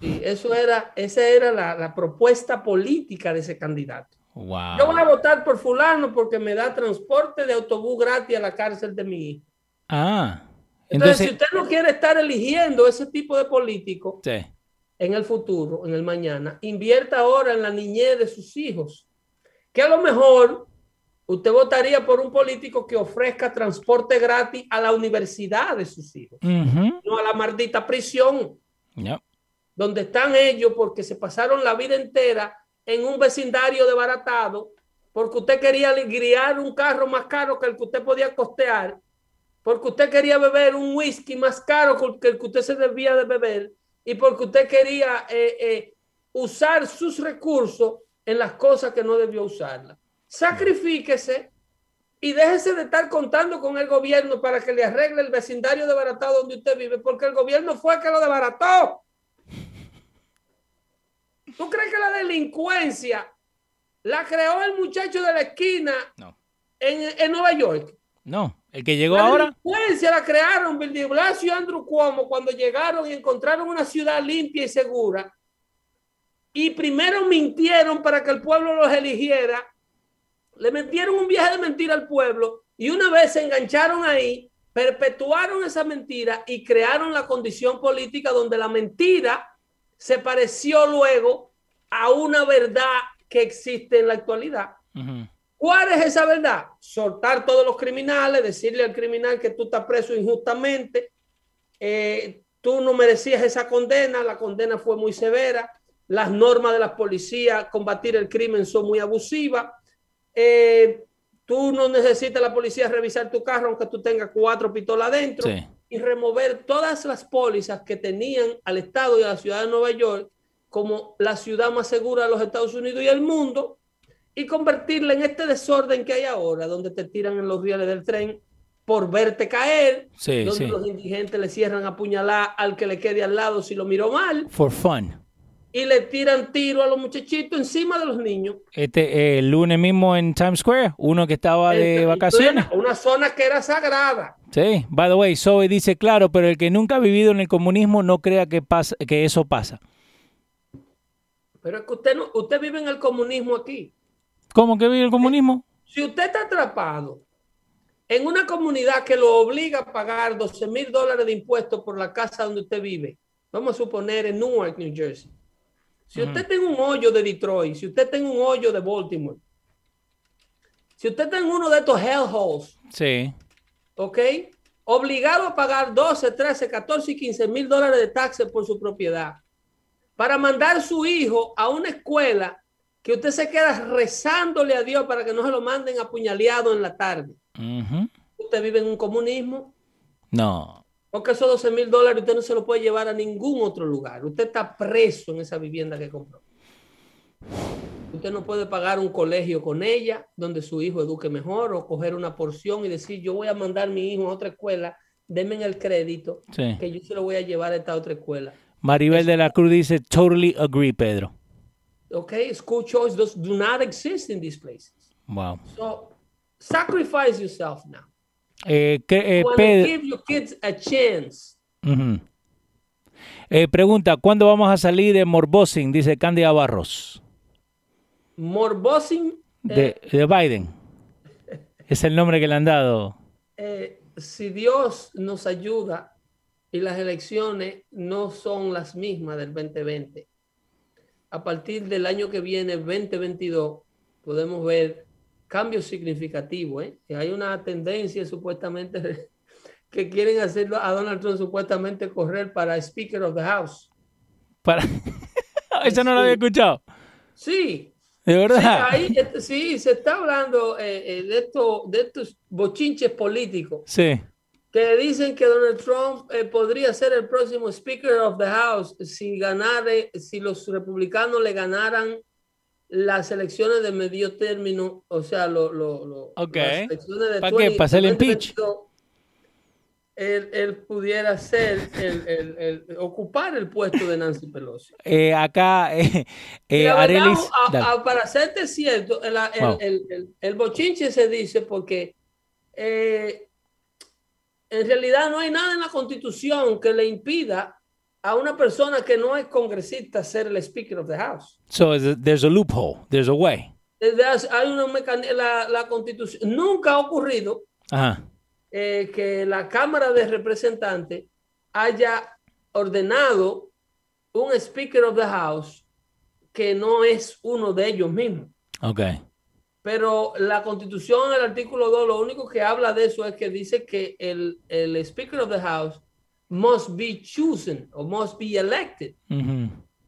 B: Sí, eso era, esa era la, la propuesta política de ese candidato.
C: Wow.
B: Yo voy a votar por fulano porque me da transporte de autobús gratis a la cárcel de mi hijo.
C: Ah.
B: Entonces, si usted no quiere estar eligiendo ese tipo de político
C: sí.
B: en el futuro, en el mañana, invierta ahora en la niñez de sus hijos. Que a lo mejor usted votaría por un político que ofrezca transporte gratis a la universidad de sus hijos, no a la maldita prisión, donde están ellos porque se pasaron la vida entera en un vecindario desbaratado, porque usted quería criar un carro más caro que el que usted podía costear, porque usted quería beber un whisky más caro que el que usted se debía de beber, y porque usted quería eh, eh, usar sus recursos en las cosas que no debió usarlas sacrifíquese y déjese de estar contando con el gobierno para que le arregle el vecindario desbaratado donde usted vive, porque el gobierno fue el que lo desbarató. ¿Tú crees que la delincuencia la creó el muchacho de la esquina en, Nueva York?
C: No, el que llegó ahora.
B: La delincuencia la crearon Bill de Blasio y Andrew Cuomo cuando llegaron y encontraron una ciudad limpia y segura. Y primero mintieron para que el pueblo los eligiera le metieron un viaje de mentira al pueblo y una vez se engancharon ahí, perpetuaron esa mentira y crearon la condición política donde la mentira se pareció luego a una verdad que existe en la actualidad. ¿Cuál es esa verdad? Soltar todos los criminales, decirle al criminal que tú estás preso injustamente, eh, tú no merecías esa condena, la condena fue muy severa, las normas de la policía, combatir el crimen son muy abusivas, eh, tú no necesitas la policía revisar tu carro aunque tú tengas cuatro pistolas adentro y remover todas las pólizas que tenían al Estado y a la ciudad de Nueva York como la ciudad más segura de los Estados Unidos y el mundo y convertirla en este desorden que hay ahora, donde te tiran en los rieles del tren por verte caer, donde los indigentes le cierran a puñalar al que le quede al lado si lo miró mal.
C: For fun
B: y le tiran tiro a los muchachitos encima de los niños.
C: Este, eh, el lunes mismo en Times Square, uno que estaba de vacaciones.
B: Una zona que era sagrada.
C: Sí, by the way, Zoe dice, claro, pero el que nunca ha vivido en el comunismo no crea que, pasa, que eso pasa.
B: Pero es que usted, no, usted vive en el comunismo aquí.
C: ¿Cómo que vive el comunismo?
B: Si usted está atrapado en una comunidad que lo obliga a pagar 12 mil dólares de impuestos por la casa donde usted vive, vamos a suponer en Newark, New Jersey, si usted tiene un hoyo de Detroit, si usted tiene un hoyo de Baltimore, si usted tiene uno de estos hellholes,
C: sí.
B: ¿ok? Obligado a pagar 12, 13, 14 y 15 mil dólares de taxes por su propiedad para mandar su hijo a una escuela que usted se queda rezándole a Dios para que no se lo manden apuñaleado en la tarde. ¿Usted vive en un comunismo?
C: No.
B: Porque esos 12 mil dólares usted no se lo puede llevar a ningún otro lugar. Usted está preso en esa vivienda que compró. Usted no puede pagar un colegio con ella donde su hijo eduque mejor o coger una porción y decir yo voy a mandar a mi hijo a otra escuela, denme el crédito que yo se lo voy a llevar a esta otra escuela.
C: Maribel de la Cruz dice, totally agree, Pedro.
B: Ok, school choice does, do not exist in these places.
C: Wow.
B: So, sacrifice yourself now.
C: Eh, eh, eh, pregunta, ¿cuándo vamos a salir de Morbosing? Dice Candida Barros.
B: Morbosing.
C: De, Biden. es el nombre que le han dado.
B: si Dios nos ayuda y las elecciones no son las mismas del 2020, a partir del año que viene, 2022, podemos ver cambios significativos. ¿eh? Hay una tendencia supuestamente que quieren hacerlo a Donald Trump supuestamente correr para Speaker of the House.
C: Para... Eso no lo había escuchado.
B: Sí.
C: De verdad.
B: Sí, se está hablando eh, eh, de, esto, de estos bochinches políticos.
C: Sí.
B: Que dicen que Donald Trump eh, podría ser el próximo Speaker of the House si si los republicanos le ganaran las elecciones de medio término, o sea, lo, lo,
C: las elecciones de ¿Para qué? ¿Para hacer el impeach?
B: Él, pudiera ser, el, ocupar el puesto de Nancy Pelosi.
C: Eh, acá, eh, eh Arelis,
B: para serte cierto, el, bochinche se dice porque en realidad no hay nada en la constitución que le impida a una persona que no es congresista ser el Speaker of the House.
C: So there's a loophole, there's a way.
B: Hay una la, la constitución nunca ha ocurrido eh, que la Cámara de Representantes haya ordenado un Speaker of the House que no es uno de ellos mismos.
C: Okay.
B: Pero la constitución, el artículo 2, lo único que habla de eso es que dice que el, el Speaker of the House must be chosen or must be elected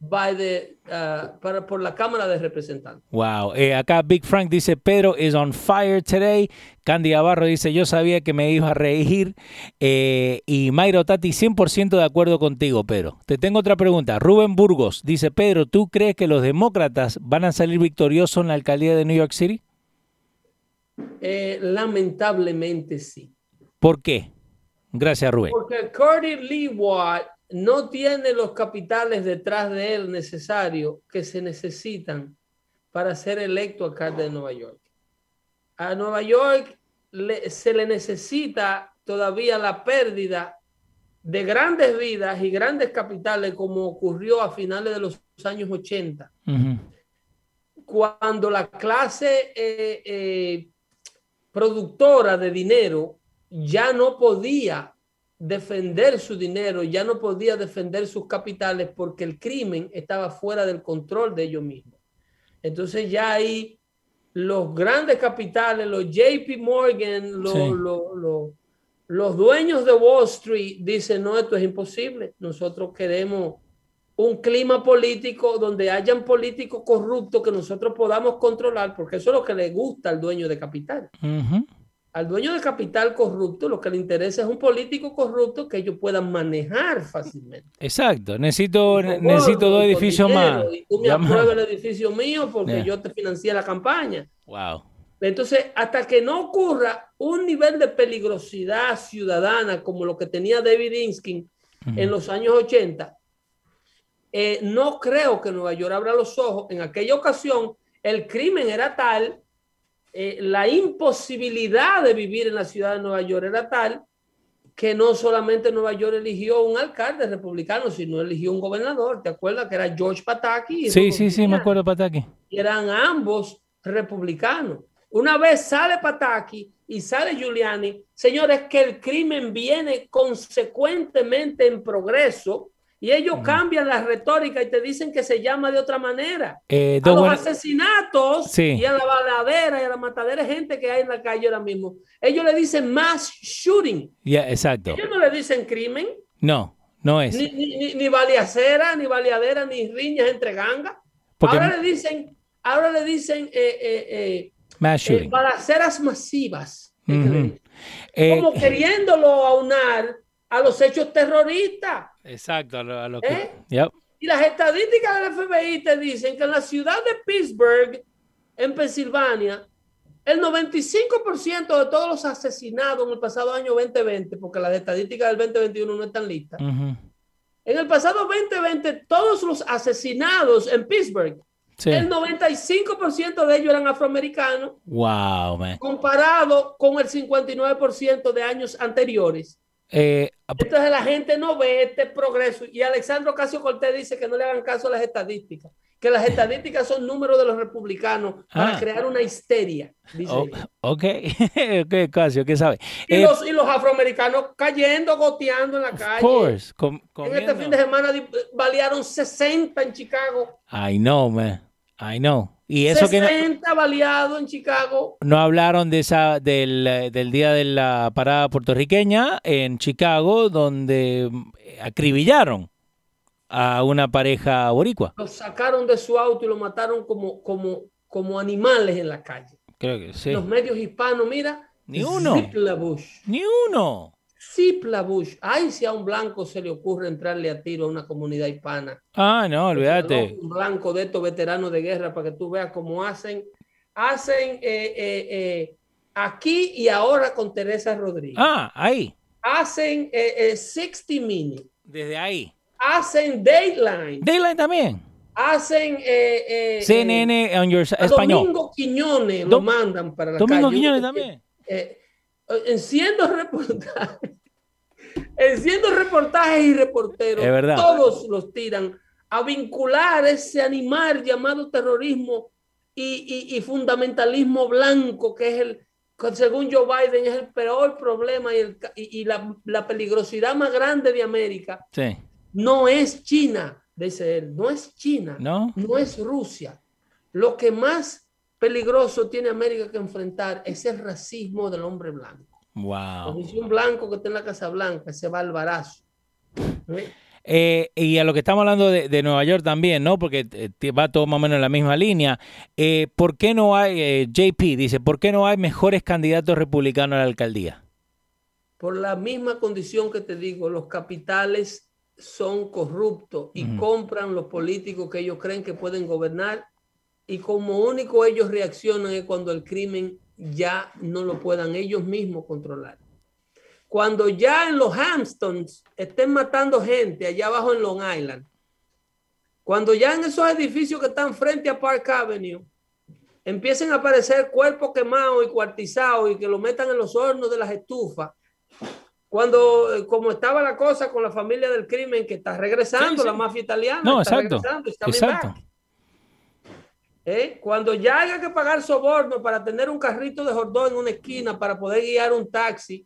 B: by the, uh, para, por la Cámara de Representantes.
C: Wow. Eh, acá Big Frank dice, Pedro is on fire today. Candy Abarro dice, yo sabía que me iba a reír. Eh, y Mayro Tati, 100% de acuerdo contigo, Pedro. Te tengo otra pregunta. Rubén Burgos dice, Pedro, ¿tú crees que los demócratas van a salir victoriosos en la alcaldía de New York City?
B: Eh, lamentablemente sí.
C: ¿Por qué? Gracias, Rubén.
B: Porque Cody Lee Watt no tiene los capitales detrás de él necesarios que se necesitan para ser electo alcalde de Nueva York. A Nueva York se le necesita todavía la pérdida de grandes vidas y grandes capitales como ocurrió a finales de los años 80, cuando la clase eh, eh, productora de dinero ya no podía defender su dinero, ya no podía defender sus capitales porque el crimen estaba fuera del control de ellos mismos. Entonces ya ahí los grandes capitales, los JP Morgan, los, los dueños de Wall Street dicen, no, esto es imposible. Nosotros queremos un clima político donde hayan políticos corruptos que nosotros podamos controlar, porque eso es lo que le gusta al dueño de capital al dueño de capital corrupto lo que le interesa es un político corrupto que ellos puedan manejar fácilmente.
C: Exacto, necesito, necesito dos edificios más.
B: Y tú me apruebas el edificio mío porque yo te financié la campaña.
C: Wow.
B: Entonces, hasta que no ocurra un nivel de peligrosidad ciudadana como lo que tenía David Inskin en los años 80, eh, no creo que Nueva York abra los ojos. En aquella ocasión, el crimen era tal eh, la imposibilidad de vivir en la ciudad de Nueva York era tal que no solamente Nueva York eligió un alcalde republicano, sino eligió un gobernador. ¿Te acuerdas que era George Pataki?
C: Sí, sí, sí, me acuerdo Pataki.
B: Y eran ambos republicanos. Una vez sale Pataki y sale Giuliani, señores, que el crimen viene consecuentemente en progreso y ellos cambian la retórica y te dicen que se llama de otra manera.
C: Eh,
B: a los asesinatos y a la baladera y a la matadera de gente que hay en la calle ahora mismo. Ellos le dicen mass shooting.
C: Ya, exacto.
B: Ellos no le dicen crimen.
C: No, no es.
B: Ni, ni, ni baleacera, ni baleadera, ni riñas entre gangas. ahora le dicen, ahora le dicen eh, eh, eh
C: mass shooting.
B: balaceras masivas. Como queriéndolo aunar a los hechos terroristas.
C: Exacto, a lo,
B: que... ¿Eh? Y las estadísticas del FBI te dicen que en la ciudad de Pittsburgh, en Pensilvania, el 95% de todos los asesinados en el pasado año 2020, porque las estadísticas del 2021 no están listas, en el pasado 2020 todos los asesinados en Pittsburgh, el 95% de ellos eran afroamericanos,
C: wow, man.
B: comparado con el 59% de años anteriores.
C: Eh,
B: Entonces la gente no ve este progreso y Alexandro Casio Cortés dice que no le hagan caso a las estadísticas. que las estadísticas son números de los republicanos para
C: Ah.
B: crear una histeria. Dice
C: Oh, ok, ok, Casio, ¿qué sabe?
B: y,
C: Eh,
B: los, y los afroamericanos cayendo, goteando en la
C: of
B: calle.
C: course, com-
B: En este fin de semana balearon 60 en Chicago.
C: I know, man. I know. Y eso que no,
B: 60 baleados en Chicago.
C: no hablaron de esa del, del día de la parada puertorriqueña en Chicago, donde acribillaron a una pareja boricua.
B: Los sacaron de su auto y lo mataron como, como, como animales en la calle.
C: Creo que sí.
B: Los medios hispanos, mira.
C: Ni uno. Ni uno.
B: Zip la Bush. Ay, si a un blanco se le ocurre entrarle a tiro a una comunidad hispana.
C: Ah, no, olvídate.
B: Un blanco de estos veteranos de guerra para que tú veas cómo hacen. Hacen eh, eh, eh, aquí y ahora con Teresa Rodríguez.
C: Ah, ahí.
B: Hacen eh, eh, 60 Minutes.
C: Desde ahí.
B: Hacen Dateline.
C: Daylight también.
B: Hacen
C: CNN on your español.
B: Domingo Quiñones lo mandan para la
C: Domingo
B: calle.
C: Quiñones también.
B: eh, enciendo reportajes, enciendo reportajes y reporteros,
C: Es verdad.
B: todos los tiran a vincular ese animal llamado terrorismo y, y- y fundamentalismo blanco, que es el, según Joe Biden, es el peor problema y, el y la, la peligrosidad más grande de América.
C: Sí.
B: No es China, dice él, no es China,
C: ¿No?
B: no es Rusia. Lo que más peligroso tiene América que enfrentar es el racismo del hombre blanco.
C: Wow.
B: Un blanco que está en la Casa Blanca, ese barbarazo. ¿Eh?
C: Eh, y a lo que estamos hablando de, de Nueva York también, ¿no? Porque eh, va todo más o menos en la misma línea. Eh, ¿Por qué no hay, JP dice, ¿por qué no hay mejores candidatos republicanos a la alcaldía?
B: Por la misma condición que te digo, los capitales son corruptos y compran los políticos que ellos creen que pueden gobernar y como único ellos reaccionan es cuando el crimen ya no lo puedan ellos mismos controlar. Cuando ya en los Hamptons estén matando gente allá abajo en Long Island, cuando ya en esos edificios que están frente a Park Avenue empiecen a aparecer cuerpos quemados y cuartizados y que lo metan en los hornos de las estufas, cuando, eh, como estaba la cosa con la familia del crimen que está regresando,
C: Sí, sí.
B: la mafia italiana,
C: No,
B: está
C: exacto.
B: regresando, coming
C: Exacto.
B: back. ¿Eh? Cuando ya haya que pagar soborno para tener un carrito de jordón en una esquina para poder guiar un taxi,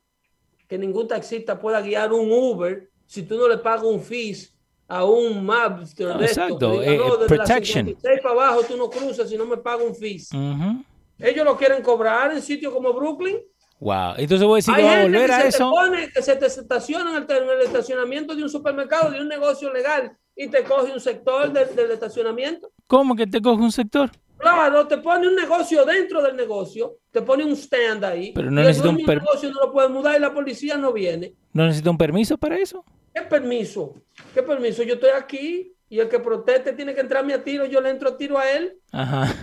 B: que ningún taxista pueda guiar un Uber si tú no le pagas un fees a un Mapster
C: No,
B: de estos,
C: exacto, eh,
B: "No, desde la
C: protection.
B: 56 para abajo tú no cruzas si no me pagas un fees.
C: Ujú.
B: Ellos lo quieren cobrar en sitios como Brooklyn.
C: Wow. Entonces voy a decir
B: Hay
C: que va a volver
B: que
C: a
B: se
C: eso.
B: Te pone, que se te estaciona en el, en el estacionamiento de un supermercado, de un negocio legal, y te coge un sector del- del estacionamiento.
C: ¿Cómo que te coge un sector?
B: Claro, te pone un negocio dentro del negocio, te pone un stand ahí.
C: Pero no necesita un
B: dueño del
C: per-
B: negocio no lo puede mudar y la policía no viene.
C: ¿No necesita un permiso para eso?
B: ¿Qué permiso? ¿Qué permiso? Yo estoy aquí y el que proteste tiene que entrarme a tiro, yo le entro a tiro a él.
C: Ajá.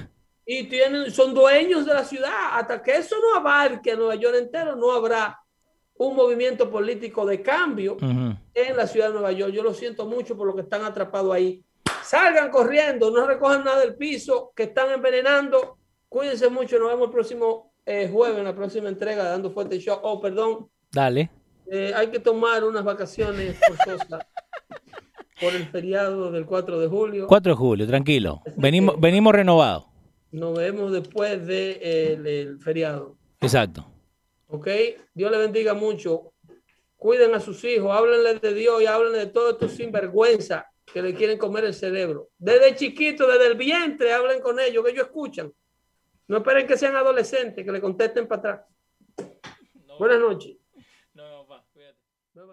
B: Y tienen, son dueños de la ciudad. Hasta que eso no abarque a Nueva York entero, no habrá un movimiento político de cambio en la ciudad de Nueva York. Yo lo siento mucho por lo que están atrapados ahí. Salgan corriendo, no recojan nada del piso, que están envenenando. Cuídense mucho, nos vemos el próximo eh, jueves en la próxima entrega Dando Fuerte Show. Oh, perdón,
C: Dale.
B: eh, hay que tomar unas vacaciones forzosas por el feriado del 4 de julio.
C: 4 de julio, tranquilo. Venimos, venimos renovados.
B: Nos vemos después del de, el feriado.
C: Exacto.
B: ¿Ok? Dios le bendiga mucho. Cuiden a sus hijos, háblenle de Dios y háblenle de todos estos sinvergüenza que le quieren comer el cerebro. Desde chiquito, desde el vientre, hablen con ellos, que ellos escuchan. No esperen que sean adolescentes, que le contesten para atrás. Buenas noches. Bye, bye.